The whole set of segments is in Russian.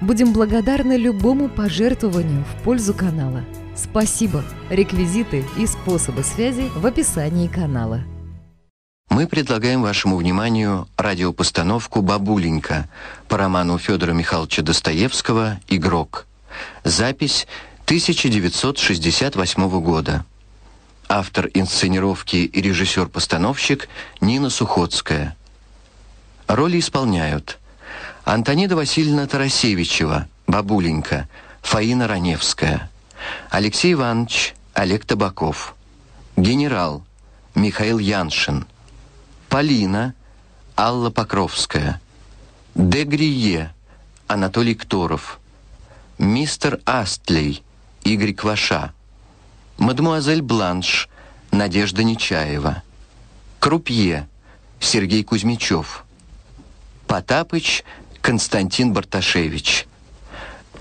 Будем благодарны любому пожертвованию в пользу канала. Спасибо! Реквизиты и способы связи в описании канала. Мы предлагаем вашему вниманию радиопостановку «Бабуленька» по роману Федора Михайловича Достоевского «Игрок». Запись 1968 года. Автор инсценировки и режиссер-постановщик Нина Сухоцкая. Роли исполняют Антонида Васильевна Тарасевичева, бабуленька, Фаина Раневская, Алексей Иванович, Олег Табаков, генерал, Михаил Яншин, Полина, Алла Покровская, Дегрие, Анатолий Кторов, мистер Астлей, Игорь Кваша, мадемуазель Бланш, Надежда Нечаева, Крупье, Сергей Кузьмичев, Потапыч, Константин Барташевич.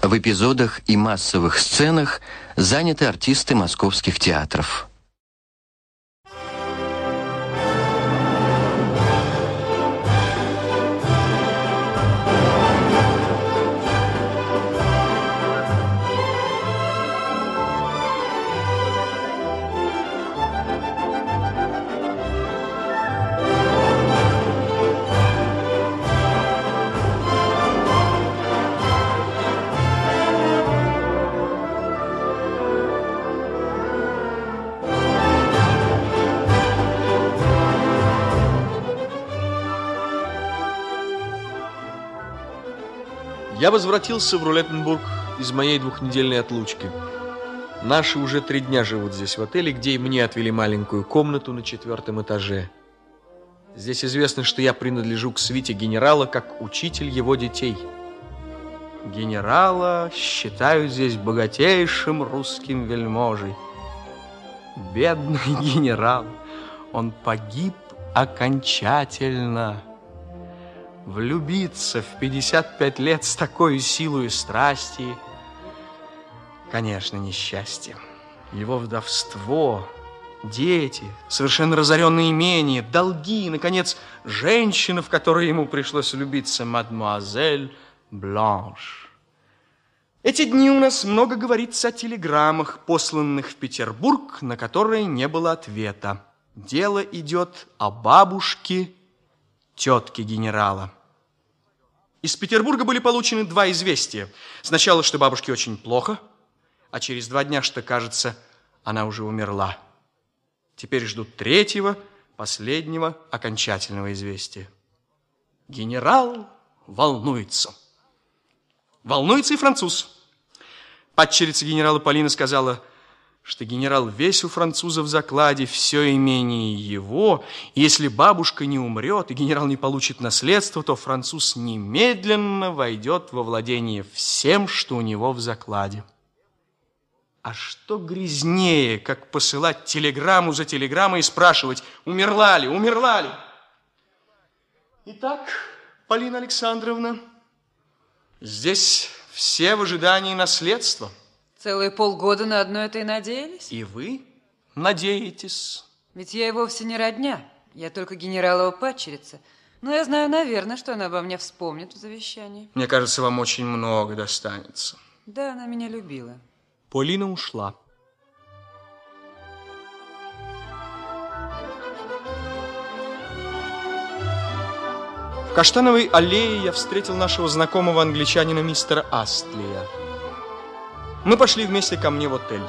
В эпизодах и массовых сценах заняты артисты московских театров. Я возвратился в Рулеттенбург из моей двухнедельной отлучки. Наши уже три дня живут здесь в отеле, где и мне отвели маленькую комнату на четвертом этаже. Здесь известно, что я принадлежу к свите генерала как учитель его детей. Генерала считают здесь богатейшим русским вельможей. Бедный генерал, он погиб окончательно влюбиться в 55 лет с такой силой страсти, конечно, несчастье. Его вдовство, дети, совершенно разоренные имения, долги, и, наконец, женщина, в которой ему пришлось влюбиться, мадемуазель Бланш. Эти дни у нас много говорится о телеграммах, посланных в Петербург, на которые не было ответа. Дело идет о бабушке тетки генерала. Из Петербурга были получены два известия. Сначала, что бабушке очень плохо, а через два дня, что, кажется, она уже умерла. Теперь ждут третьего, последнего, окончательного известия. Генерал волнуется. Волнуется и француз. Падчерица генерала Полина сказала, что генерал весь у француза в закладе, все имение его. Если бабушка не умрет и генерал не получит наследство, то француз немедленно войдет во владение всем, что у него в закладе. А что грязнее, как посылать телеграмму за телеграммой и спрашивать, умерла ли, умерла ли? Итак, Полина Александровна, здесь все в ожидании наследства. Целые полгода на одно это и надеялись? И вы надеетесь? Ведь я и вовсе не родня. Я только генералова падчерица. Но я знаю, наверное, что она обо мне вспомнит в завещании. Мне кажется, вам очень много достанется. Да, она меня любила. Полина ушла. В Каштановой аллее я встретил нашего знакомого англичанина мистера Астлия. Мы пошли вместе ко мне в отель.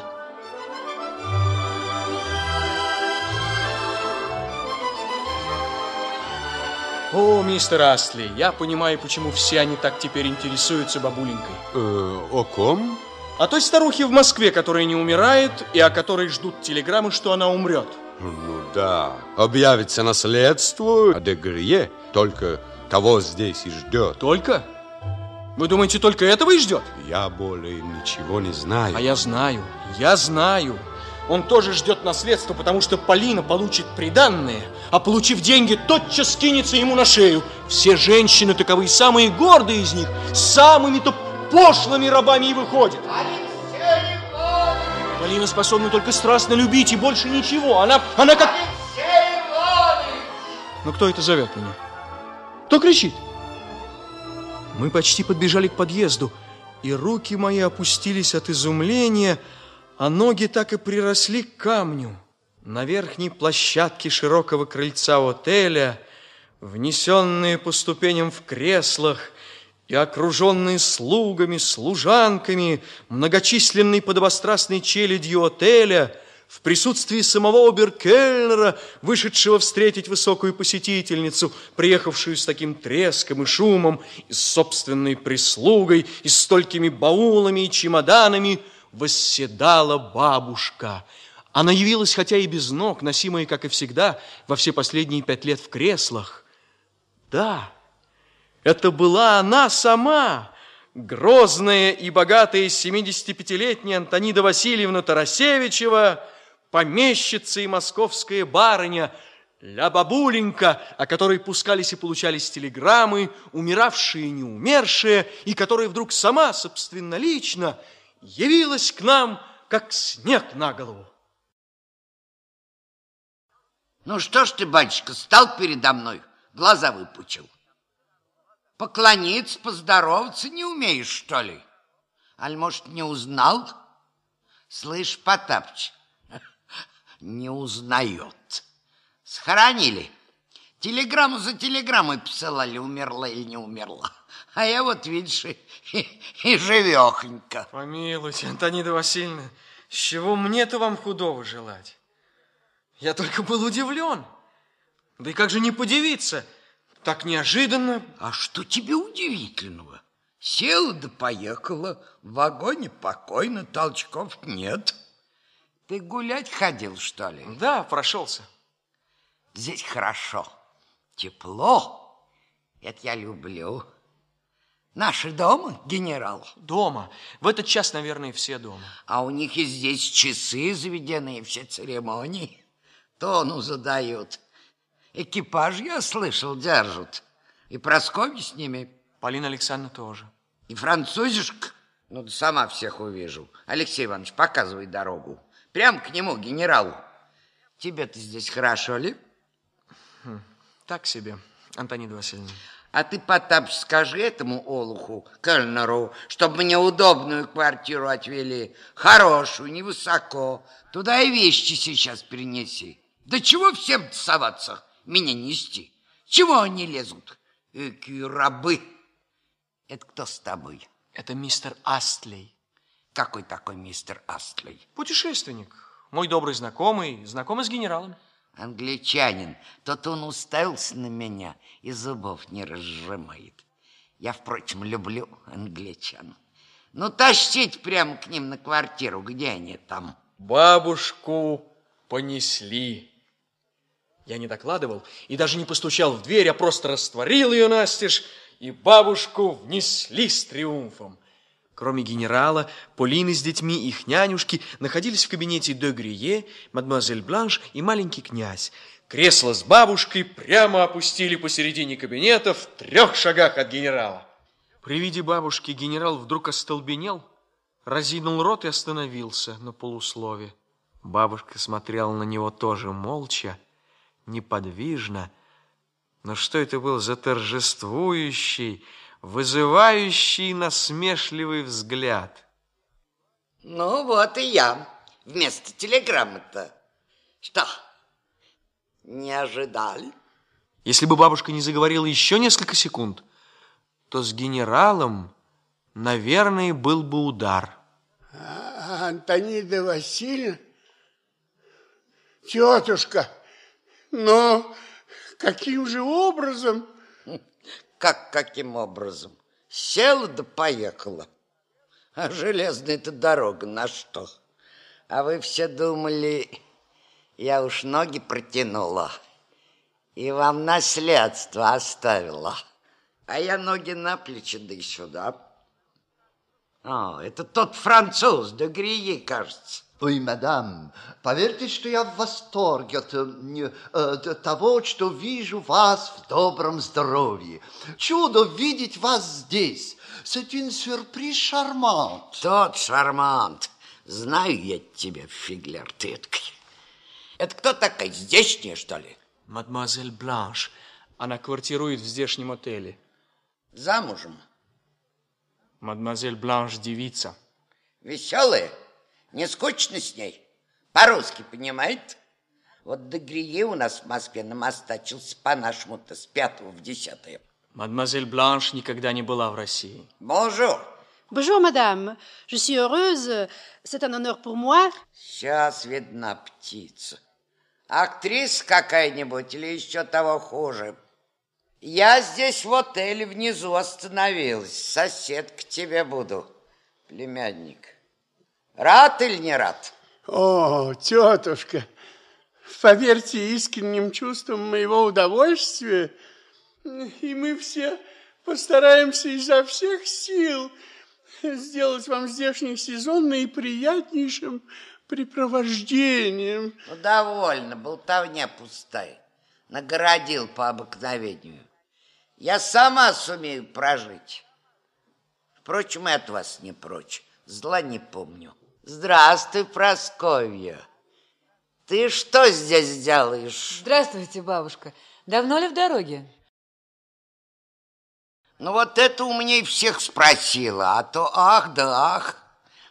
О, мистер Астли, я понимаю, почему все они так теперь интересуются бабуленькой. Э, о ком? О той старухе в Москве, которая не умирает, и о которой ждут телеграммы, что она умрет. Ну да, объявится наследство, а Дегрие только того здесь и ждет. Только? Вы думаете, только этого и ждет? Я более ничего не знаю. А я знаю, я знаю. Он тоже ждет наследство, потому что Полина получит приданное, а получив деньги, тотчас кинется ему на шею. Все женщины таковы, самые гордые из них, самыми-то пошлыми рабами и выходят. Полина способна только страстно любить и больше ничего. Она, она как... Ну кто это зовет меня? Кто кричит? Мы почти подбежали к подъезду, и руки мои опустились от изумления, а ноги так и приросли к камню. На верхней площадке широкого крыльца отеля, внесенные по ступеням в креслах и окруженные слугами, служанками, многочисленной подобострастной челядью отеля, в присутствии самого оберкельнера, вышедшего встретить высокую посетительницу, приехавшую с таким треском и шумом, и с собственной прислугой, и с столькими баулами и чемоданами – восседала бабушка. Она явилась, хотя и без ног, носимая, как и всегда, во все последние пять лет в креслах. Да, это была она сама, грозная и богатая 75-летняя Антонида Васильевна Тарасевичева, помещица и московская барыня, Ля бабуленька, о которой пускались и получались телеграммы, умиравшие и не умершие, и которая вдруг сама собственнолично явилась к нам, как снег на голову. Ну что ж ты, батюшка, стал передо мной, глаза выпучил. Поклониться, поздороваться не умеешь, что ли? Аль, может, не узнал? Слышь, Потапыч, не узнает. Схоронили. Телеграмму за телеграммой посылали, умерла или не умерла. А я вот, видишь, и, и, и. Помилуйте, Антонида Васильевна, с чего мне-то вам худого желать? Я только был удивлен. Да и как же не подивиться? Так неожиданно. А что тебе удивительного? Села да поехала, в вагоне покойно, толчков нет. Ты гулять ходил, что ли? Да, прошелся. Здесь хорошо, тепло. Это я люблю. Наши дома, генерал? Дома. В этот час, наверное, все дома. А у них и здесь часы заведенные, все церемонии. Тону задают. Экипаж, я слышал, держат. И Прасковья с ними. Полина Александровна тоже. И французишка. Ну, сама всех увижу. Алексей Иванович, показывай дорогу. Прям к нему, генералу. Тебе-то здесь хорошо ли? Хм, так себе, Антонида Васильевна. А ты, Потапыч, скажи этому олуху, Кельнеру, чтобы мне удобную квартиру отвели, хорошую, невысоко. Туда и вещи сейчас перенеси. Да чего всем соваться, меня нести? Чего они лезут? Какие рабы. Это кто с тобой? Это мистер Астлей. Какой такой мистер Астлей? Путешественник, мой добрый знакомый, знакомый с генералом. Англичанин, тот он уставился на меня и зубов не разжимает. Я, впрочем, люблю англичан. Ну, тащите прямо к ним на квартиру, где они там? Бабушку понесли. Я не докладывал и даже не постучал в дверь, а просто растворил ее настежь, и бабушку внесли с триумфом. Кроме генерала, Полины с детьми и их нянюшки находились в кабинете де Грие, мадемуазель Бланш и маленький князь. Кресло с бабушкой прямо опустили посередине кабинета в трех шагах от генерала. При виде бабушки генерал вдруг остолбенел, разинул рот и остановился на полуслове. Бабушка смотрела на него тоже молча, неподвижно. Но что это был за торжествующий, вызывающий насмешливый взгляд. Ну, вот и я вместо телеграммы-то. Что, не ожидали? Если бы бабушка не заговорила еще несколько секунд, то с генералом, наверное, был бы удар. А, Антонида Васильевна, тетушка, но каким же образом... Как каким образом? Села да поехала. А железная-то дорога на что? А вы все думали, я уж ноги протянула и вам наследство оставила. А я ноги на плечи да и сюда. А, это тот француз, де Грие, кажется. Ой, мадам, поверьте, что я в восторге от э, э, того, что вижу вас в добром здоровье. Чудо видеть вас здесь. C'est une surprise charmante. Тот шармант. Знаю я тебя, фиглер ты эткий. Это кто такая, здешняя, что ли? Мадемуазель Бланш. Она квартирует в здешнем отеле. Замужем. Мадемуазель Бланш девица. Веселая? Не скучно с ней? По-русски понимает? Вот де Грие у нас в Москве намастачился по-нашему-то с пятого в десятое. Мадемуазель Бланш никогда не была в России. Bonjour. Bonjour, madame. Je suis heureuse. C'est un honneur pour moi. Сейчас видна птица. Актриса какая-нибудь или еще того хуже. Я здесь в отеле внизу остановилась. Сосед к тебе буду, племянник. Рад или не рад? О, тетушка, поверьте искренним чувствам моего удовольствия, и мы все постараемся изо всех сил сделать вам здешний сезон наиприятнейшим препровождением. Ну, довольно, болтовня пустая. Нагородил по обыкновению. Я сама сумею прожить. Впрочем, и от вас не прочь. Зла не помню. Здравствуй, Просковья. Ты что здесь делаешь? Здравствуйте, бабушка. Давно ли в дороге? Ну вот это у меня и всех спросила, а то ах да ах.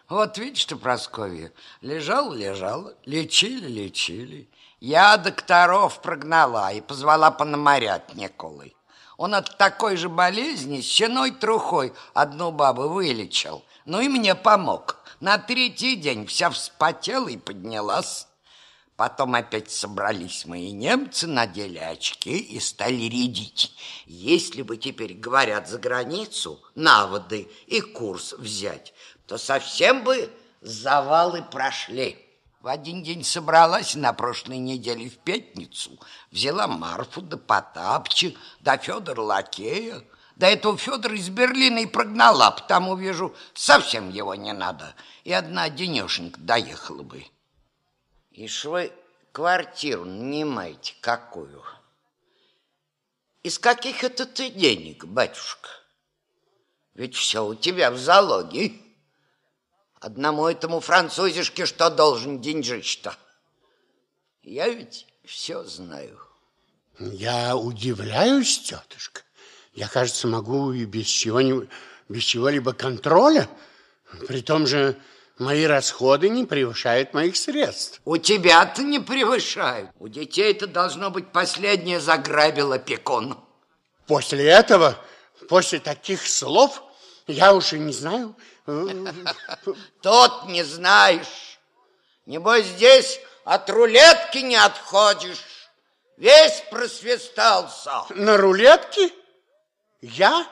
Вот видишь ты, Прасковья, лежал, лежал, лечили, лечили. Я докторов прогнала и позвала Пономарят Николай. Он от такой же болезни щеной трухой одну бабу вылечил. Ну и мне помог. На третий день вся вспотела и поднялась. Потом опять собрались мои немцы, надели очки и стали рядить. Если бы теперь, говорят, за границу наводы и курс взять, то совсем бы завалы прошли. В один день собралась на прошлой неделе в пятницу, взяла Марфу да Потапча, да Федора Лакея, до этого Федора из Берлина и прогнала, потому, вижу, совсем его не надо, и одна денешенька доехала бы. Ишь вы квартиру нанимаете какую? Из каких это ты денег, батюшка? Ведь все у тебя в залоге. Одному этому французишке что должен деньжить-то? Я ведь все знаю. Я удивляюсь, тетушка. Я, кажется, могу и без чего без чего-либо контроля. При том же мои расходы не превышают моих средств. У тебя-то не превышают. У детей это должно быть последнее заграбил опекун. После этого, после таких слов, я уже не знаю. Тот не знаешь. Небось, здесь от рулетки не отходишь. Весь просвистался. На рулетке? Я?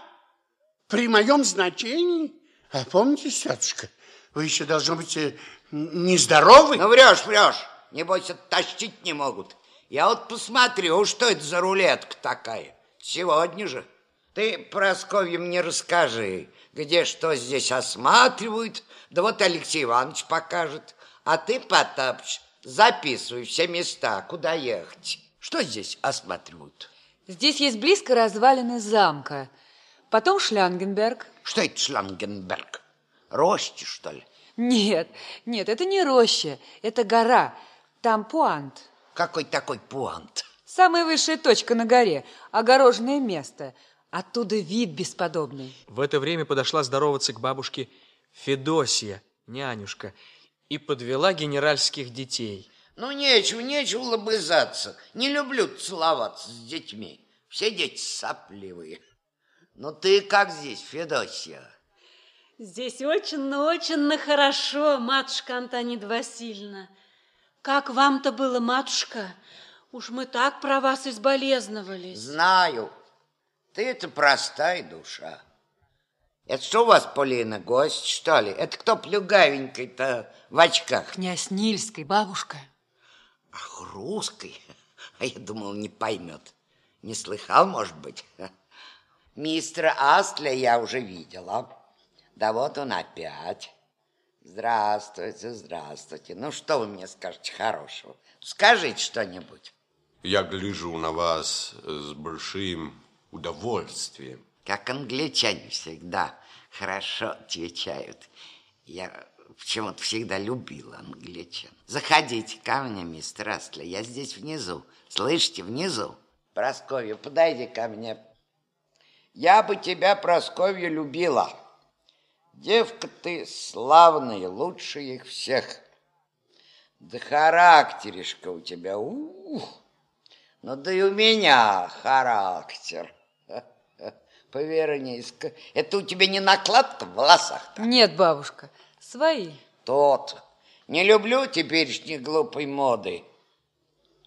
При моем значении? А помните, тетушка, вы еще, должно быть, э, нездоровы? Ну, врешь, врешь. Небось, оттащить не могут. Я вот посмотрю, что это за рулетка такая. Сегодня же. Ты, Просковья, мне расскажи, где что здесь осматривают, да вот Алексей Иванович покажет. А ты, Потапыч, записывай все места, куда ехать. Что здесь осматривают? Здесь есть близко развалины замка. Потом Шлангенберг. Что это Шлангенберг? Рощи, что ли? Нет, нет, это не роща, это гора. Там Пуант. Какой такой Пуант? Самая высшая точка на горе, огороженное место. Оттуда вид бесподобный. В это время подошла здороваться к бабушке Федосия, нянюшка, и подвела генеральских детей. Ну, нечего, нечего лобызаться. Не люблю целоваться с детьми. Все дети сопливые. Ну, ты как здесь, Федосия? Здесь очень-очень хорошо, матушка Антонида Васильевна. Как вам-то было, матушка? Уж мы так про вас изболезновались. Знаю. Ты это простая душа. Это что у вас, Полина, гость, что ли? Это кто плюгавенький-то в очках? Князь Нильской, бабушка. Ах, русский? А я думал, не поймет. Не слыхал, может быть? Мистера Астля я уже видела. Да вот он опять. Здравствуйте, здравствуйте. Ну, что вы мне скажете хорошего? Скажите что-нибудь. Я гляжу на вас с большим удовольствием. Как англичане всегда хорошо отвечают. Я почему-то всегда любила англичан. Заходите ко мне, мистер Астли, я здесь внизу. Слышите, внизу? Просковья, подойди ко мне. Я бы тебя, Просковья, любила. Девка ты славная, лучше их всех. Да характеришка у тебя, ух! Ну да и у меня характер. Повернись-ка. Это у тебя не накладка в волосах -то? Нет, бабушка, свои. Тот. Не люблю теперешней глупой моды.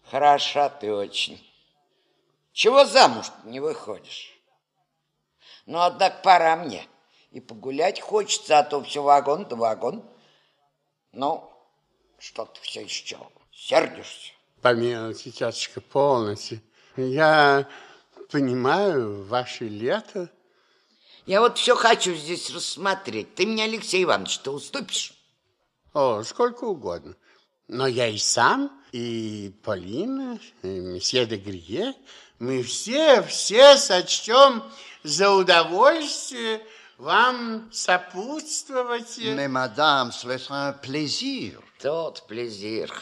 Хороша ты очень. Чего замуж не выходишь? Ну, однако, пора мне. И погулять хочется, а то все вагон да вагон. Ну, что ты все еще сердишься? Помилуйте, тетушка, полностью. Я понимаю ваше лето. Я вот все хочу здесь рассмотреть. Ты мне, Алексей Иванович, что уступишь? О, сколько угодно. Но я и сам, и Полина, и месье де Грие, мы все, все сочтем за удовольствие вам сопутствовать. Mais, madame, ce sera un plaisir. Тот плезир.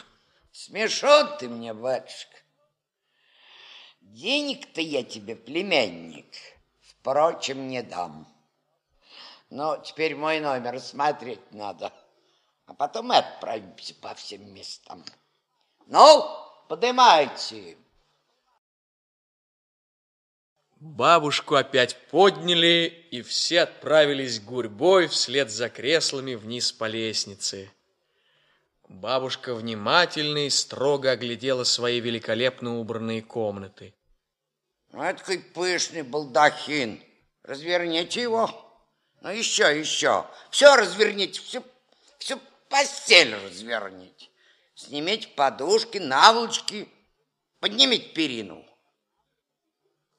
Смешон ты мне, батюшка. Денег-то я тебе, племянник, впрочем, не дам. Но теперь мой номер смотреть надо. А потом мы отправимся по всем местам. Ну, поднимайте. Бабушку опять подняли, и все отправились гурьбой вслед за креслами вниз по лестнице. Бабушка внимательно и строго оглядела свои великолепно убранные комнаты. Ну, это какой пышный балдахин. Разверните его. Ну, еще, еще. Все разверните, всю, всю постель разверните. Снимите подушки, наволочки, поднимите перину.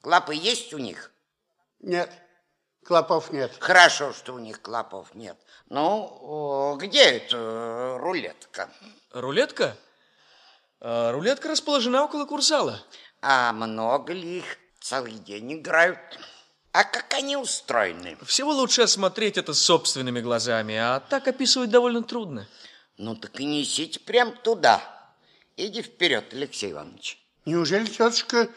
Клопы есть у них? Нет, клопов нет. Хорошо, что у них клопов нет. Ну, где эта рулетка? Рулетка? А, рулетка расположена около курсала. А много ли их? Целый день играют. А как они устроены? Всего лучше осмотреть это собственными глазами, а так описывать довольно трудно. Ну так и несите прям туда. Иди вперед, Алексей Иванович. Неужели, тетушка,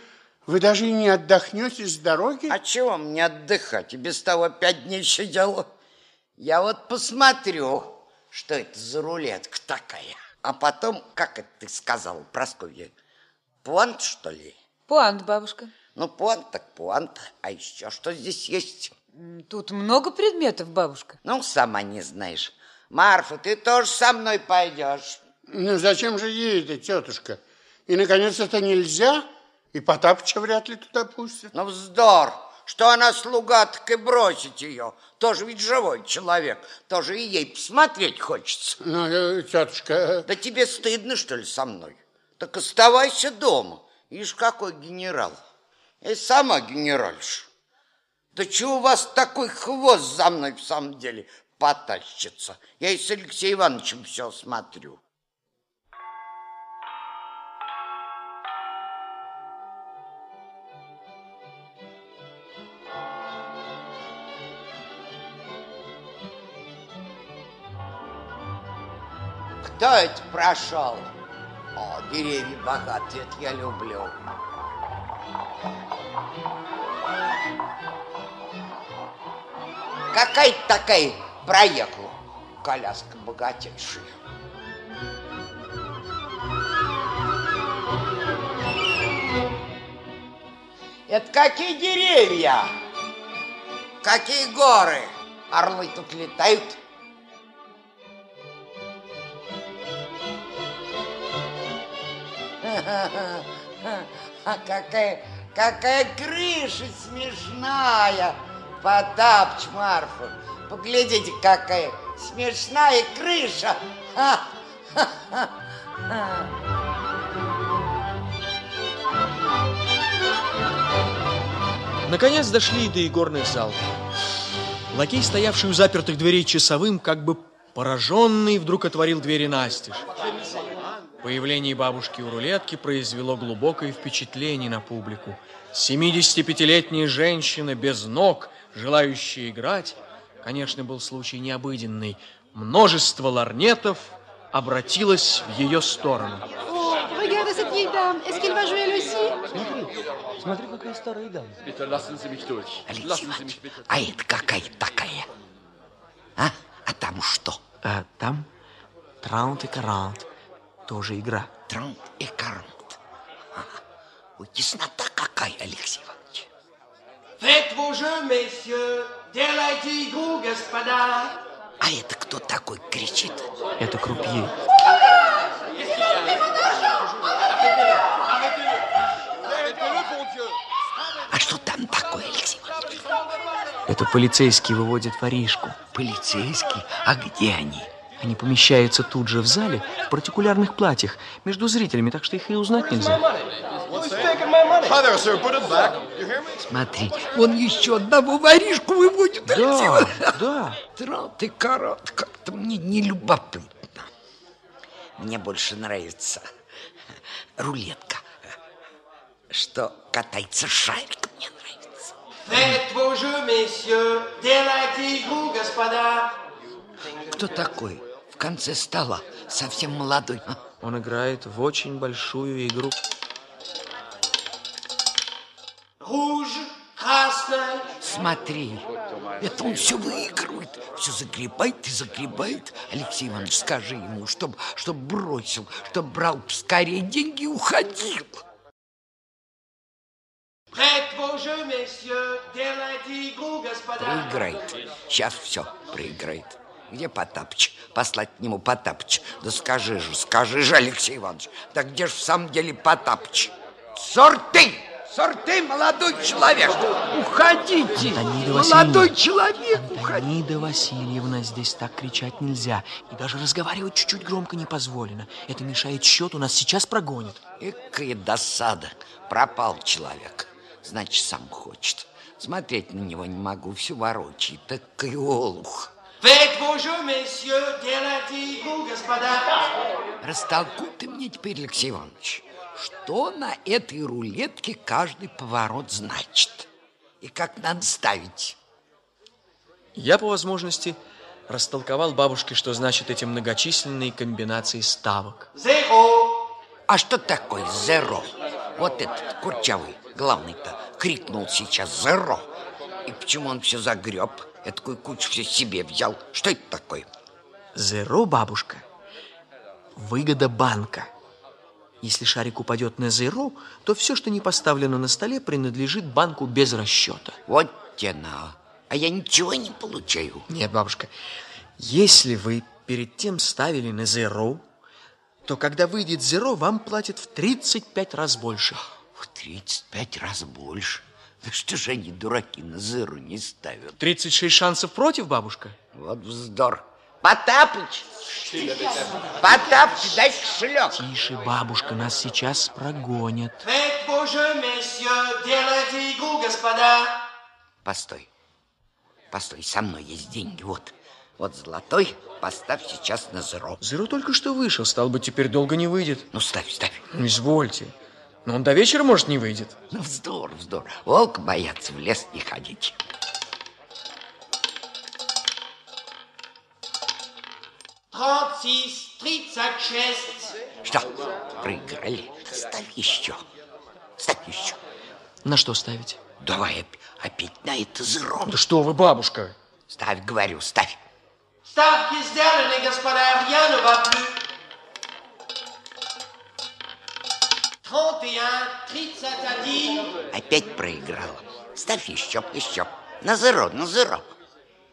вы даже не отдохнете с дороги? А чего мне отдыхать? И без того пять дней сидела. Я вот посмотрю, что это за рулетка такая. А потом, как это ты сказал, Прасковья, пуант, что ли? Пуант, бабушка. Ну, пуант так пуант. А еще что здесь есть? Тут много предметов, бабушка. Ну, сама не знаешь. Марфа, ты тоже со мной пойдешь. Ну, зачем же едет, тетушка? И, наконец, это нельзя? И Потапыча вряд ли туда пустят. Ну, вздор! Что она слуга, так и бросить ее. Тоже ведь живой человек. Тоже и ей посмотреть хочется. Ну, э, тетушка... Да тебе стыдно, что ли, со мной? Так оставайся дома. Ишь, какой генерал. И сама генеральша. Да чего у вас такой хвост за мной в самом деле потащится? Я и с Алексеем Ивановичем все смотрю. Кто это прошел? О, деревья богатые, это я люблю. Какая такая проехала коляска богатейшая? Это какие деревья? Какие горы? Орлы тут летают? А какая, какая крыша смешная, Потапч Марфа. Поглядите, какая смешная крыша. Наконец дошли до игорных зал. Лакей, стоявший у запертых дверей часовым, как бы пораженный, вдруг отворил двери настежь. Появление бабушки у рулетки произвело глубокое впечатление на публику. 75-летняя женщина без ног, желающая играть, конечно, был случай необыденный. Множество ларнетов обратилось в ее сторону. Смотри, смотри, какая старая дама. Алексей а это какая такая? А? А там что? А там Траунт и Караунт. Тоже игра. Траунт и Караунт. Ой, теснота какая, Алексей Иванович. Faites vos jeux, messieurs. Делайте игру, господа. А это кто такой кричит? Это крупье. А что там такое, Алексей Иванович? Это полицейские выводят воришку. Полицейские? А где они? Они помещаются тут же в зале в партикулярных платьях между зрителями, так что их и узнать нельзя. Смотри, он еще одного воришку выводит, Да, да. Трот и корот, как-то мне не любопытно. Мне больше нравится рулетка, что катается шарик, мне нравится. Faites vos jeux, messieurs. Господа. Кто такой в конце стола, совсем молодой? Он играет в очень большую игру. Rouge, красный. Смотри, это он все выигрывает, все загребает и загребает. Алексей Иванович, скажи ему, чтобы чтоб бросил, чтобы брал скорее деньги и уходил. Проиграет. Сейчас все проиграет. Где Потапыч? Послать к нему Потапыч. Да скажи же, скажи же, Алексей Иванович. Да где же в самом деле Потапыч? Сорты! Сорты, молодой человек! Уходите! Антонида Молодой Васильевна. человек, уходите! Антонида Васильевна, здесь так кричать нельзя. И даже разговаривать чуть-чуть громко не позволено. Это мешает счету, нас сейчас прогонят. Экая досада. Пропал человек. Значит, сам хочет. Смотреть на него не могу, все ворочает. Такой олух. Faites vos jeux, messieurs. Делайте игру, господа. Растолкуй ты мне теперь, Алексей Иванович, что на этой рулетке каждый поворот значит. И как надо ставить. Я, по возможности, растолковал бабушке, что значит эти многочисленные комбинации ставок. Zéro. А что такое зеро? Вот этот курчавый, главный-то, крикнул сейчас зеро. И почему он все загреб? Эдакую кучу все себе взял. Что это такое? Зеро, бабушка, выгода банка. Если шарик упадет на зеро, то все, что не поставлено на столе, принадлежит банку без расчета. Вот тена. А я ничего не получаю. Нет, бабушка, если вы перед тем ставили на зеро, то когда выйдет зеро, вам платят в 35 раз больше. В 35 раз больше. Да что же они, дураки, на зеру не ставят? 36 шансов против, бабушка? Вот вздор. Потапыч! Потапыч, дай шлеп! Тише, бабушка, нас сейчас прогонят. Постой. Постой, со мной есть деньги. Вот. Вот золотой. Поставь сейчас на зеро. Зеро только что вышел, стал бы теперь долго не выйдет. Ну, ставь, ставь. Ну, извольте. Но он до вечера, может, не выйдет. Ну, вздор, вздор. Волк боятся в лес не ходить. Trente-six, тридцать шесть. Что, проиграли? Ставь еще. Ставь еще. На что ставить? Давай оп- опять на это зеро. Да что вы, бабушка? Ставь, говорю, ставь. Ставки сделаны, господа. Rien Опять проиграла. Ставь еще, еще. На зеро, на зеро.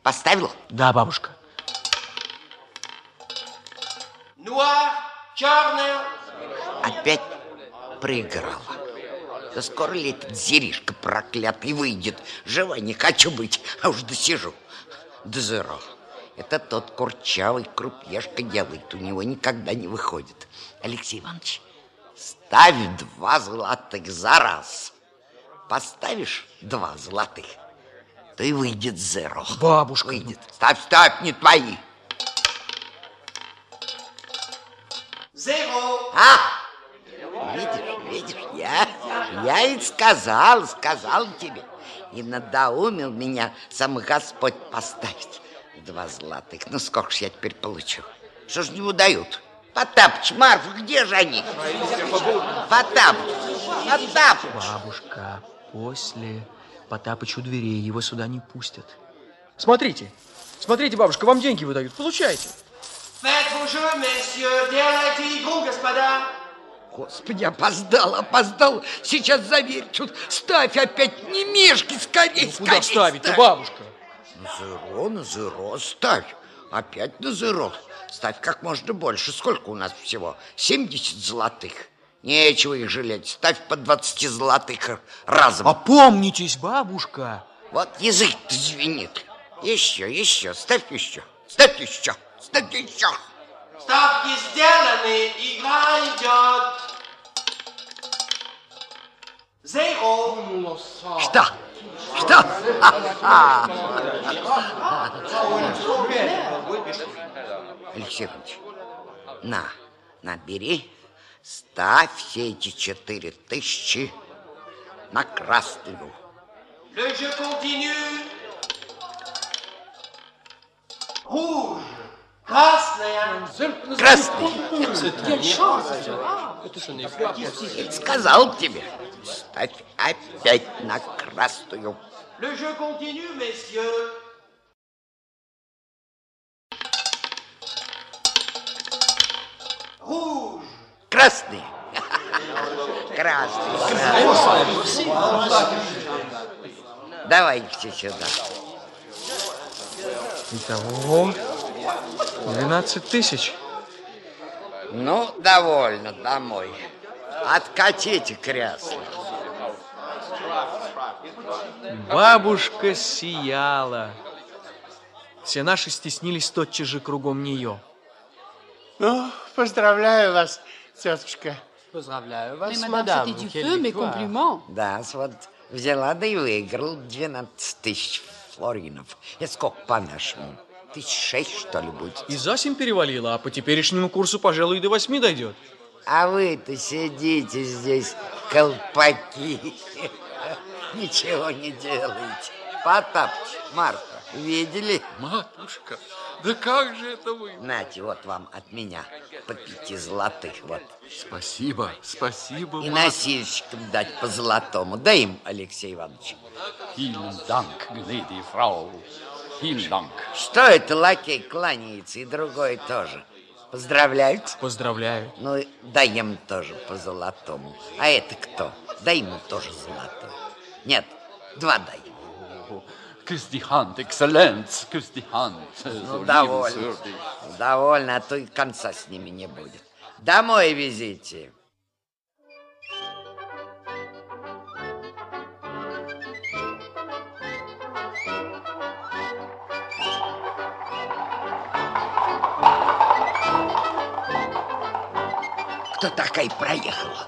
Поставил? Да, бабушка. Noir, черный. Опять проиграла. Да скоро ли этот зеришка проклятый выйдет? Жива не хочу быть, а уж досижу. До зеро. Это тот курчавый крупьешка делает, у него никогда не выходит. Алексей Иванович, ставь два золотых за раз. Поставишь два золотых, то и выйдет зеро. Бабушка. Выйдет. Ставь, ставь, не твои. Zéro. А? Видишь, видишь, я, я и сказал, сказал тебе. И надоумил меня сам Господь поставить. Два золотых. Ну, сколько ж я теперь получу? Что ж не удают? Потапыч, Марфа, где же они? Потапыч, Потапыч. Бабушка, после Потапыч у дверей, его сюда не пустят. Смотрите, смотрите, бабушка, вам деньги выдают, получайте. La игру, господа. Господи, опоздал, опоздал. Сейчас заверь, тут ставь опять, не мешки, скорей, Ну, скорей куда ставить-то, бабушка? На зеро, на зеро ставь. Опять на зеро. Ставь как можно больше. Сколько у нас всего? 70 золотых. Нечего их жалеть. Ставь по 20 золотых разом. Опомнитесь, бабушка. Вот язык звенит. Еще, еще, ставь еще. Ставь еще, ставь еще. Ставки сделаны. Игра идет. Zéro. Что? Что? Алексей Иванович, на, на, бери, ставь все эти четыре тысячи на красную. Le jeu continue. Rouge. Красная. Красный. Сказал тебе, ставь опять на красную. Le jeu continue, messieurs. Rouge. Красный. Красный. Давай все сюда. Итого 12 тысяч. Ну, довольно, домой. Откатите кресло. Бабушка сияла. Все наши стеснились тотчас же кругом нее. Ну, поздравляю вас, тетушка. Поздравляю Mais du feu, mes compliments. Да, вот взяла да и выиграл 12 тысяч флоринов. Это сколько по-нашему? Тысяч шесть, что ли, будет? И за семь перевалила, а по теперешнему курсу, пожалуй, и до восьми дойдет. А вы-то сидите здесь, колпаки. Ничего не делаете. Потапыч, Марфа, видели? Матушка, да как же это вы? Нате, вот вам от меня по пяти золотых, вот. Спасибо, спасибо, И носильщикам дать по золотому. Дай им, Алексей Иванович. Vielen Dank, gnädige Frau. Vielen Dank. Что это лакей кланяется, и другой тоже. Поздравляют? Поздравляю. Ну, дай им тоже по золотому. А это кто? Дай ему тоже золотой. Нет, два дай. Küss die Hand, Exzellenz, küss die Hand. Ну, довольно. Довольно, а то и конца с ними не будет. Домой везите. Кто такая проехала?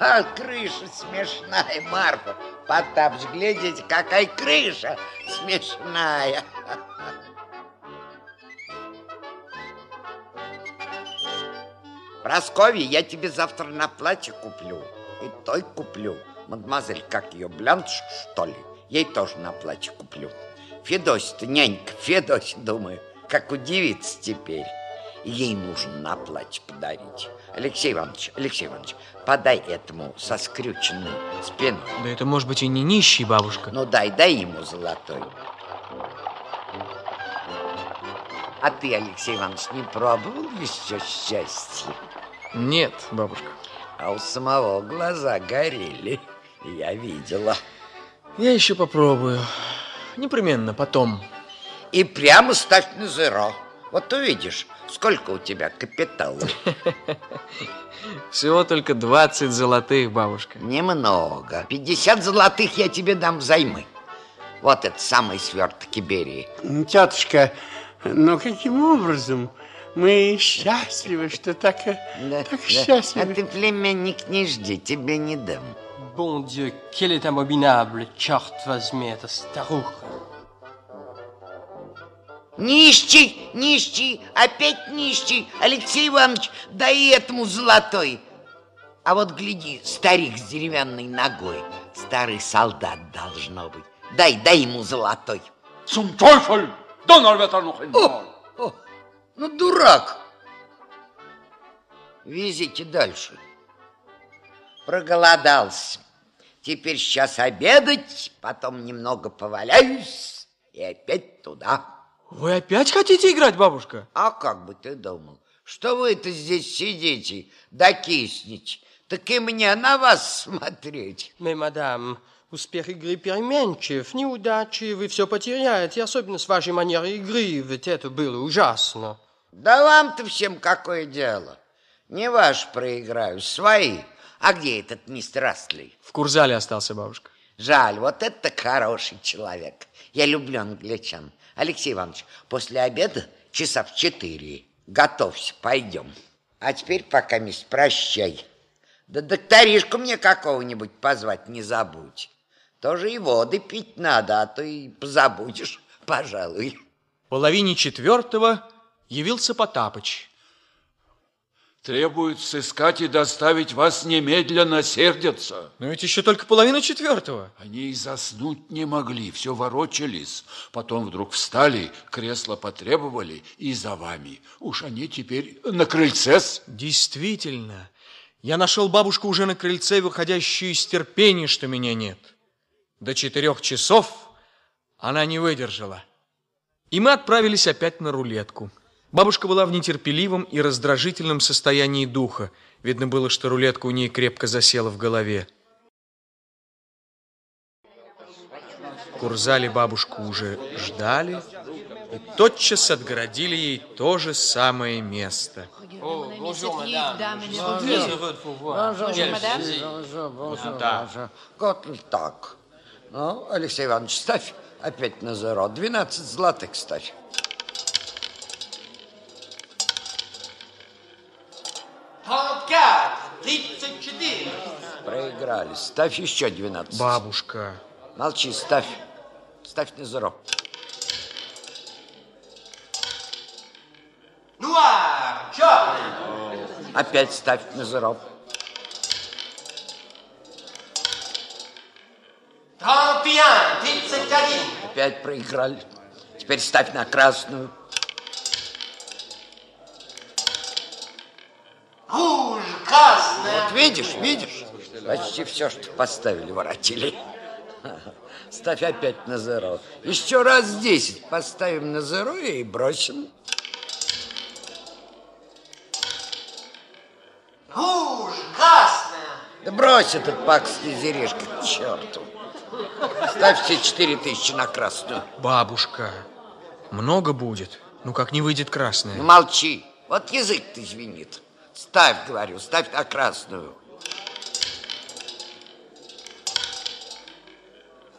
А крыша смешная, Марфа. Потапыч, глядите, какая крыша смешная. Прасковья, я тебе завтра на платье куплю. И той куплю. Мадемуазель, как ее, Блянш, что ли? Ей тоже на платье куплю. Федосия-то, нянька, Федосия, думаю, как удивится теперь. Ей нужно на платье подарить. Алексей Иванович, Алексей Иванович, подай этому со скрюченной спиной. Да это может быть и не нищий, бабушка. Ну дай, дай ему золотой. А ты, Алексей Иванович, не пробовал еще счастье? Нет, бабушка. А у самого глаза горели. Я видела. Я еще попробую. Непременно, потом. И прямо ставь на зеро. Вот увидишь, сколько у тебя капитала. Всего только 20 золотых, бабушка. Немного. 50 золотых я тебе дам взаймы. Вот это самый сверток Иберии. Тетушка, ну каким образом? Мы счастливы, что так, э, Да, так да. счастливы. А ты, племянник, не жди, тебе не дам. Bon Dieu, quel est abominable, черт возьми, эта старуха. Нищий, нищий, опять нищий. Алексей Иванович, дай этому золотой. А вот гляди, старик с деревянной ногой. Старый солдат должно быть. Дай, дай ему золотой. Zum Teufel! Donnerwetter noch einmal! О, ну дурак. Везите дальше. Проголодался. Теперь сейчас обедать, потом немного поваляюсь и опять туда. Вы опять хотите играть, бабушка? А как бы ты думал? Что вы-то здесь сидите, да киснете? Так и мне на вас смотреть. Mais, madame, успех игры переменчив, неудачи, вы все потеряете, особенно с вашей манерой игры, ведь это было ужасно. Да вам-то всем какое дело? Не ваш проиграю, свои. А где этот мистер Астли? В Курзале остался, бабушка. Жаль, вот это хороший человек. Я люблю англичан. Алексей Иванович, после обеда часа в четыре. Готовься, пойдем. А теперь пока, мисс, прощай. Да докторишку мне какого-нибудь позвать не забудь. Тоже и воды пить надо, а то и позабудешь, пожалуй. В половине четвертого явился Потапыч. Требуют сыскать и доставить вас немедленно, сердятся. Но ведь еще только половина четвертого. Они и заснуть не могли, все ворочались. Потом вдруг встали, кресло потребовали и за вами. Уж они теперь на крыльце -с. Действительно, я нашел бабушку уже на крыльце, выходящую из терпения, что меня нет. До четырех часов она не выдержала. И мы отправились опять на рулетку. Бабушка была в нетерпеливом и раздражительном состоянии духа. Видно было, что рулетка у ней крепко засела в голове. В Курзале бабушку уже ждали и тотчас отгородили ей то же самое место. Вот так. Ну, Алексей Иванович, ставь опять на зеро. 12 злотых ставь. Проиграли. Ставь еще 12. Бабушка. Молчи, ставь. Ставь на зеро. Нуар, черный. Опять ставь на зеро. Тридцать тридцать один. Опять проиграли. Теперь ставь на красную. Руж, красная. Вот видишь, видишь? Почти все, что поставили, воротили. Ставь опять на зеро. Еще раз 10 поставим на зеро и бросим. Руж, красная. Да брось этот пак с лизеришкой к черту. Ставь все четыре тысячи на красную. Бабушка. Много будет. Ну, как не выйдет Ну, красное. молчи. Вот язык ты звенит. Ставь, говорю, ставь на красную.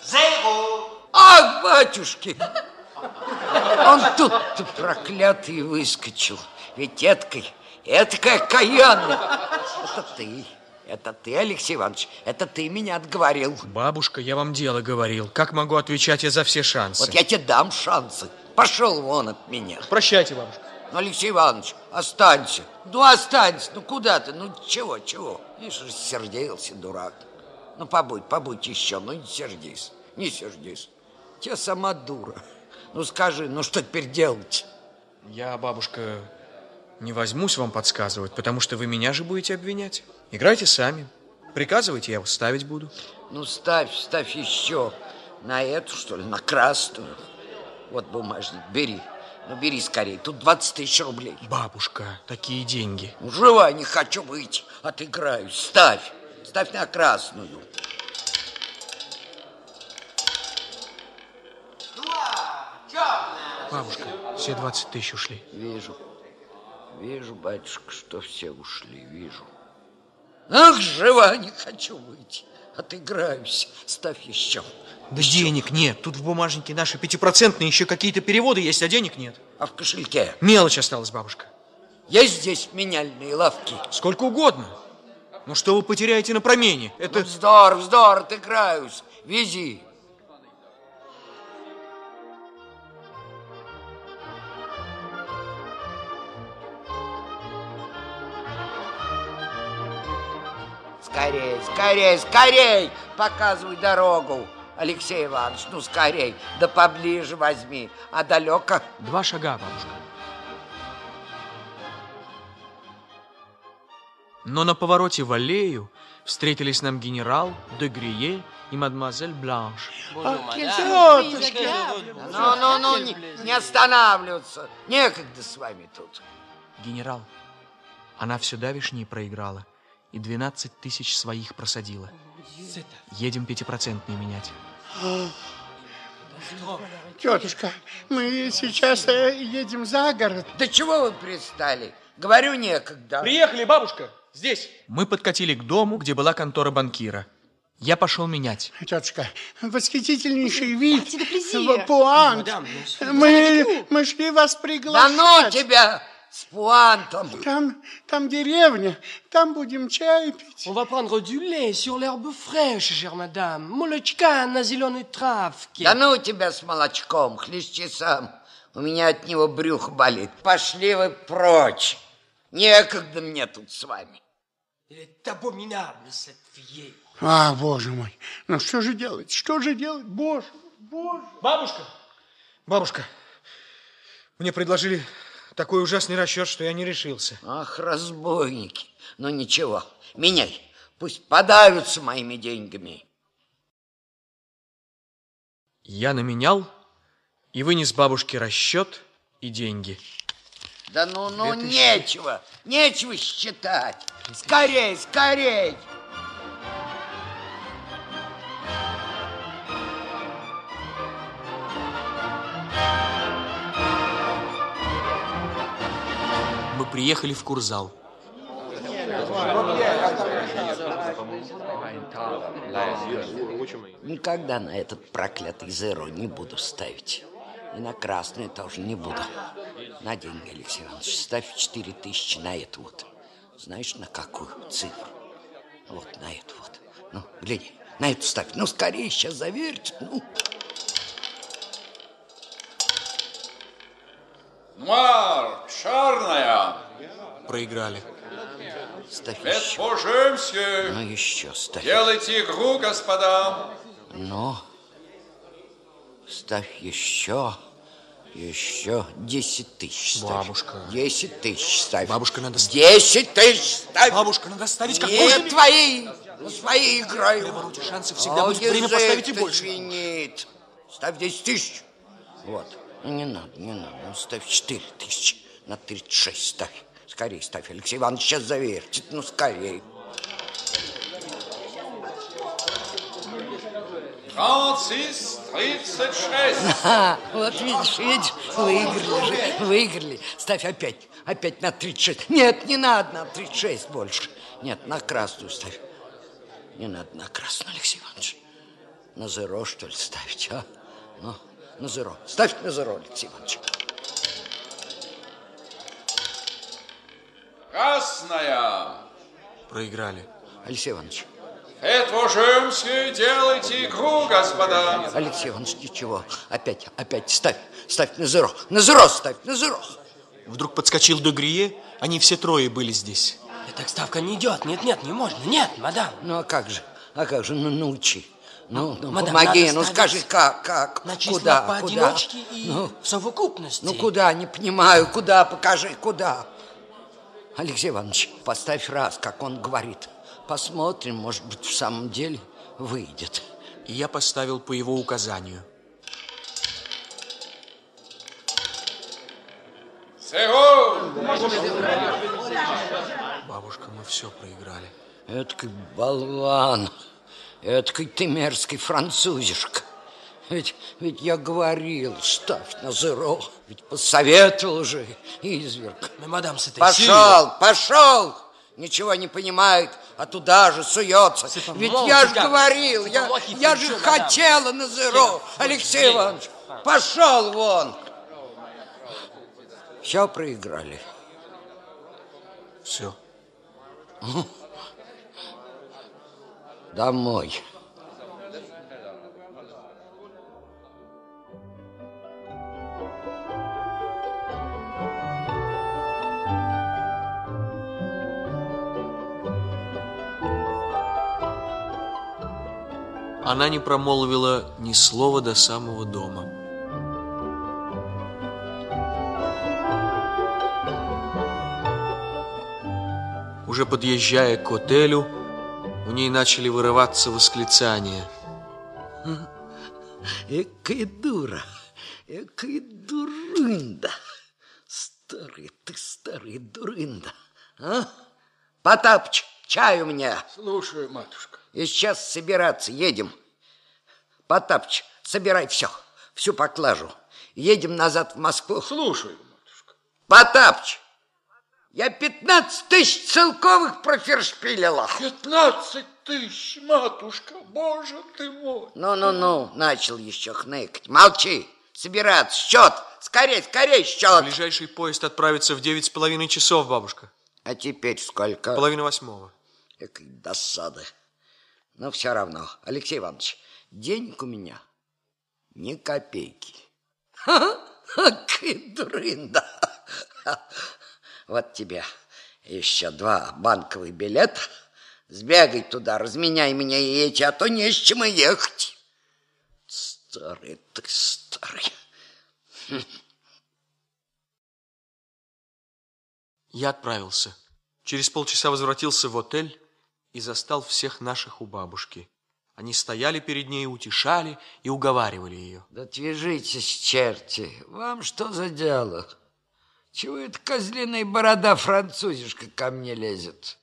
Зеро. Батюшки! Он тут проклятый выскочил. Ведь эткой, эткая каянна. Это ты, это ты, Алексей Иванович, это ты меня отговорил. Бабушка, я вам дело говорил. Как могу отвечать я за все шансы? Вот я тебе дам шансы. Пошел вон от меня. Прощайте, бабушка. Ну, Алексей Иванович, останься. Ну, останься. Ну, куда ты? Ну, чего, чего? Видишь, рассердился, дурак. Ну, побудь, побудь еще. Ну, не сердись. Не сердись. Тебя сама дура. Ну, скажи, ну, что теперь делать? Я, бабушка, не возьмусь вам подсказывать, потому что вы меня же будете обвинять. Играйте сами. Приказывайте, я вас ставить буду. Ну, ставь, ставь еще. На эту, что ли, на красную. Вот бумажник, бери. Ну, бери скорее. Тут 20 тысяч рублей. Бабушка, такие деньги. Ну, живая, не хочу быть. Отыграюсь. Ставь. Ставь на красную. Бабушка, все 20 тысяч ушли. Вижу. Вижу, батюшка, что все ушли. Вижу. Ах, жива, не хочу быть. Отыграюсь. Ставь еще. Да денег нет. Тут в бумажнике наши пятипроцентные еще какие-то переводы есть, а денег нет. А в кошельке? Мелочь осталась, бабушка. Есть здесь меняльные лавки? Сколько угодно. Ну что вы потеряете на промене? Это... Ну, вздор, вздор, отыграюсь. Вези. Скорей, скорей, скорей! Показывай дорогу. Алексей Иванович, ну скорей, да поближе возьми. А далеко? Два шага, бабушка. Но на повороте в аллею встретились нам генерал, Дегрие и мадемуазель Бланш. Тетушка! Ну, ну, ну, не, не останавливаться. Некогда с вами тут. Генерал, она все давишнее проиграла и 12 тысяч своих просадила. Едем пятипроцентные менять. Тетушка, мы сейчас э, едем за город. Да чего вы пристали? Говорю, некогда. Приехали, бабушка, здесь. Мы подкатили к дому, где была контора банкира. Я пошел менять. Тетушка, восхитительнейший вид. Пуант. Мы, мы шли вас приглашать. Да ну тебя! С пуантом. Там, там деревня, там будем чай пить. On va prendre du lait sur l'herbe fraîche, chère madame. Молочка на зеленой травке. Да ну тебя с молочком, хлещи сам. У меня от него брюх болит. Пошли вы прочь. Некогда мне тут с вами. А, боже мой, ну что же делать, что же делать, боже, боже. Бабушка, бабушка, мне предложили такой ужасный расчет, что я не решился. Ах, разбойники. Ну ничего, меняй. Пусть подавятся моими деньгами. Я наменял и вынес бабушке расчет и деньги. Да ну, ну, нечего, нечего считать. Скорей, скорей. Приехали в Курзал. Никогда на этот проклятый зеро не буду ставить. И на красный тоже не буду. На деньги, Алексей Иванович, ставь четыре тысячи на эту вот. Знаешь, на какую цифру? Вот на эту вот. Ну, гляди, на эту ставь. Ну, скорее, сейчас заверьте. Ну. Нуар, шарная. Проиграли. Ставь еще. Ну, еще ставь. Делайте игру, господа. Ну, ставь еще. Еще 10 тысяч ставь. Бабушка. 10 тысяч ставь. Бабушка, надо... 10 тысяч ставь. Бабушка, надо ставить как Нет, можно... твои. Ну, свои играю. Для ворот шансы всегда А, будет время поставить и больше. звенит. Ставь 10 тысяч. Вот. Не надо, не надо. Ну, ставь 4 тысячи. На 36 ставь. Скорее ставь, Алексей Иванович сейчас завертит. Ну, скорее. Тридцать шесть. А, вот видишь, видишь, выиграли же, выиграли. Ставь опять, опять на 36. Нет, не надо на 36 больше. Нет, на красную ставь. Не надо на красную, Алексей Иванович. На зеро, что ли, ставить, а? Ну, на зеро. Ставь на зеро, Алексей Иванович. Красная. Проиграли. Алексей Иванович. Это по-женски. Делайте игру, господа. Алексей Иванович, ничего. Опять, опять ставь, ставь на зеро. На зеро ставь, на зеро. Вдруг подскочил Дегрие, они все трое были здесь. Так ставка не идет. Нет, нет, не можно. Нет, мадам. Ну, а как же, а как же, ну, научи. Ну, ну мадам, помоги, ну скажи, как, как, На числа куда, поодиночке куда? и Ну, в совокупности. Ну куда, не понимаю, куда, покажи, куда. Алексей Иванович, поставь раз, как он говорит. Посмотрим, может быть, в самом деле выйдет. И я поставил по его указанию. Зеро. Бабушка, мы все проиграли. Эдакий болван, эдакий ты мерзкий французишка. Ведь, ведь я говорил, ставь на зеро. Ведь посоветовал же изверг. Mais madame, c'était Пошел, пошел! Ничего не понимает, а туда же суется. pas Ведь я же говорил, я, я же хотела на зеро. Алексей Иванович, пошел вон. Все проиграли. Все. Домой. Она не промолвила ни слова до самого дома. Уже подъезжая к отелю, у ней начали вырываться восклицания. Экая дура, экая дурында. Старый ты, старый дурында. А? Потапыч, чаю мне. Слушаю, матушка. И сейчас собираться, едем. Потапыч, собирай все, всю поклажу. Едем назад в Москву. Слушаю, матушка. Потапыч, я 15 тысяч целковых профершпилила. 15 тысяч, матушка, боже ты мой. Ну-ну-ну, начал еще хныкать. Молчи, собираться, счет. Скорей, скорей, счет. Ближайший поезд отправится в девять с половиной часов, бабушка. А теперь сколько? Половина восьмого. Экой досада. Но все равно, Алексей Иванович, денег у меня ни копейки. Ха-ха, дурында. Вот тебе еще два банковых билета. Сбегай туда, разменяй меня и эти, а то не с чем и ехать. Старый ты, старый. Я отправился. Через полчаса возвратился в отель и застал всех наших у бабушки. Они стояли перед ней, утешали и уговаривали ее. Да отвяжитесь, черти, вам что за дело? Чего эта козлиная борода французишка ко мне лезет?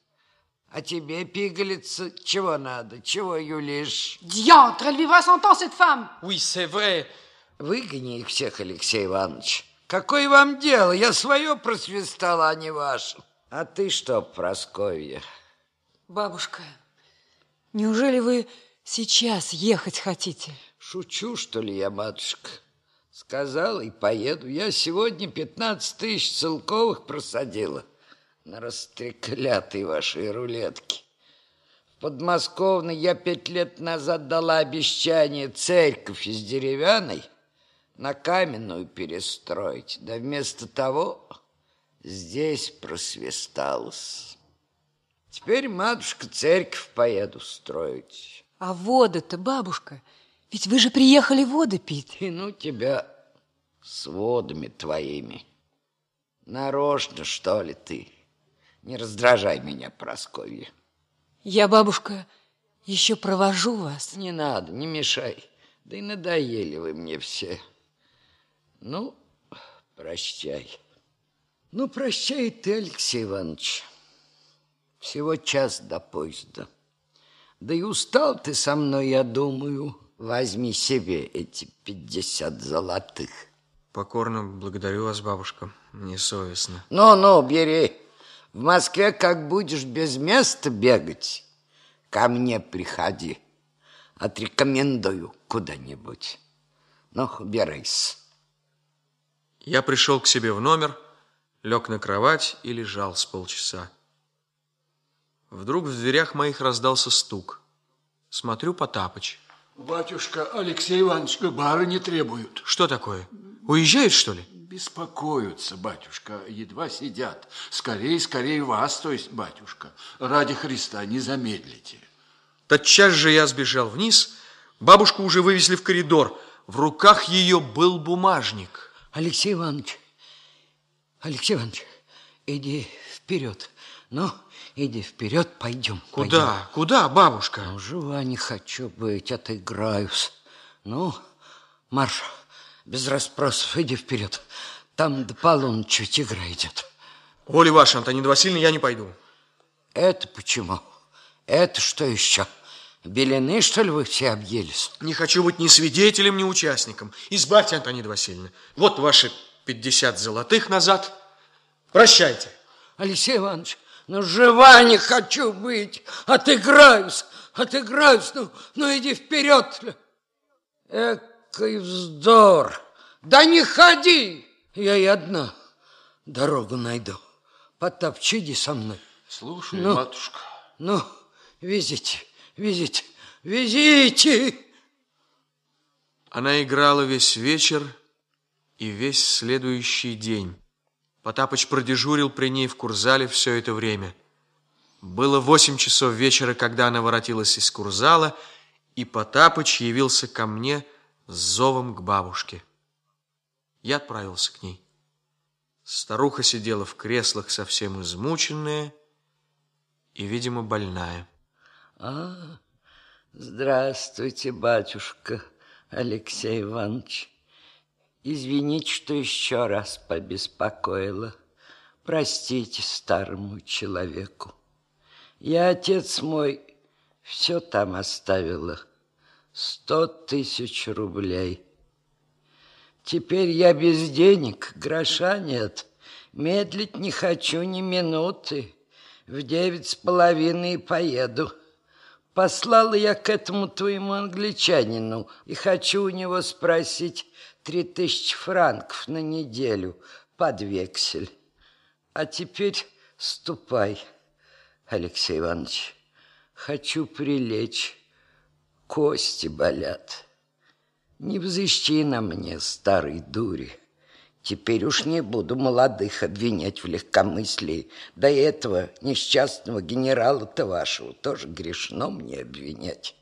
А тебе, пигалица, чего надо? Чего юлишь? Diantre, elle vivra cent ans, cette femme Oui, c'est vrai. Выгони их всех, Алексей Иванович. Какое вам дело? Я свое просвистала, а не ваше. А ты что, Прасковья? Бабушка, неужели вы сейчас ехать хотите? Шучу, что ли я, матушка? Сказала и поеду. Я сегодня 15 тысяч целковых просадила на растреклятые ваши рулетки. В подмосковной я пять лет назад дала обещание церковь из деревянной на каменную перестроить. Да вместо того здесь просвисталась. Теперь, матушка, церковь поеду строить. А воды-то, бабушка, ведь вы же приехали воды пить. И ну тебя с водами твоими. Нарочно, что ли, ты? Не раздражай меня, Прасковья. Я, бабушка, еще провожу вас. Не надо, не мешай. Да и надоели вы мне все. Ну, прощай. Ну, прощай ты, Алексей Иванович. Всего час до поезда. Да и устал ты со мной, я думаю. Возьми себе эти пятьдесят золотых. Покорно благодарю вас, бабушка. Мне совестно. Ну-ну, бери. В Москве как будешь без места бегать, ко мне приходи. Отрекомендую куда-нибудь. Ну, убирайся. Я пришел к себе в номер, лег на кровать и лежал с полчаса. Вдруг в дверях моих раздался стук. Смотрю, Потапыч. Батюшка, Алексей Иванович, барыни требуют. Что такое? Уезжают, что ли? Беспокоятся, батюшка, едва сидят. Скорей, скорей вас, то есть, батюшка. Ради Христа, не замедлите. Тотчас же я сбежал вниз. Бабушку уже вывезли в коридор. В руках ее был бумажник. Алексей Иванович, Алексей Иванович, иди вперед. Ну, иди вперед, пойдем. Куда? Пойдем. Куда, бабушка? Ну, жива не хочу быть, отыграюсь. Ну, марш, без расспросов, иди вперед. Там до полуночи игра идет. Воля ваша, Антонина Васильевна, я не пойду. Это почему? Это что еще? Белины, что ли, вы все объелись? Не хочу быть ни свидетелем, ни участником. Избавьте, Антонина Васильевна. Вот ваши 50 золотых назад. Прощайте. Алексей Иванович, ну жива не хочу быть. Отыграюсь, отыграюсь. Ну, ну иди вперед. Экой вздор. Да не ходи. Я и одна дорогу найду. Потапчи, иди со мной. Слушай, ну, матушка. Ну, везите, Везите, везите! Она играла весь вечер и весь следующий день. Потапыч продежурил при ней в курзале все это время. Было восемь часов вечера, когда она воротилась из курзала, и Потапыч явился ко мне с зовом к бабушке. Я отправился к ней. Старуха сидела в креслах совсем измученная и, видимо, больная. А, здравствуйте, батюшка Алексей Иванович. Извините, что еще раз побеспокоила. Простите старому человеку. Я, отец мой, все там оставила. Сто тысяч рублей. Теперь я без денег, гроша нет. Медлить не хочу ни минуты. В девять с половиной поеду. Послала я к этому твоему англичанину и хочу у него спросить три тысячи франков на неделю под вексель. А теперь ступай, Алексей Иванович. Хочу прилечь, кости болят. Не взыщи на мне, старой дури. Теперь уж не буду молодых обвинять в легкомыслии. До этого несчастного генерала-то вашего тоже грешно мне обвинять.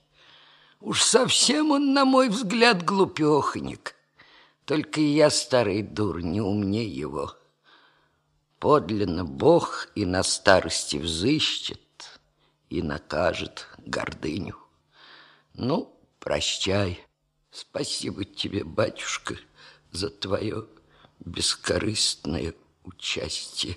Уж совсем он, на мой взгляд, глупехник. Только и я, старый дур, не умнее его. Подлинно Бог и на старости взыщет, и накажет гордыню. Ну, прощай. Спасибо тебе, батюшка, за твое бескорыстное участие.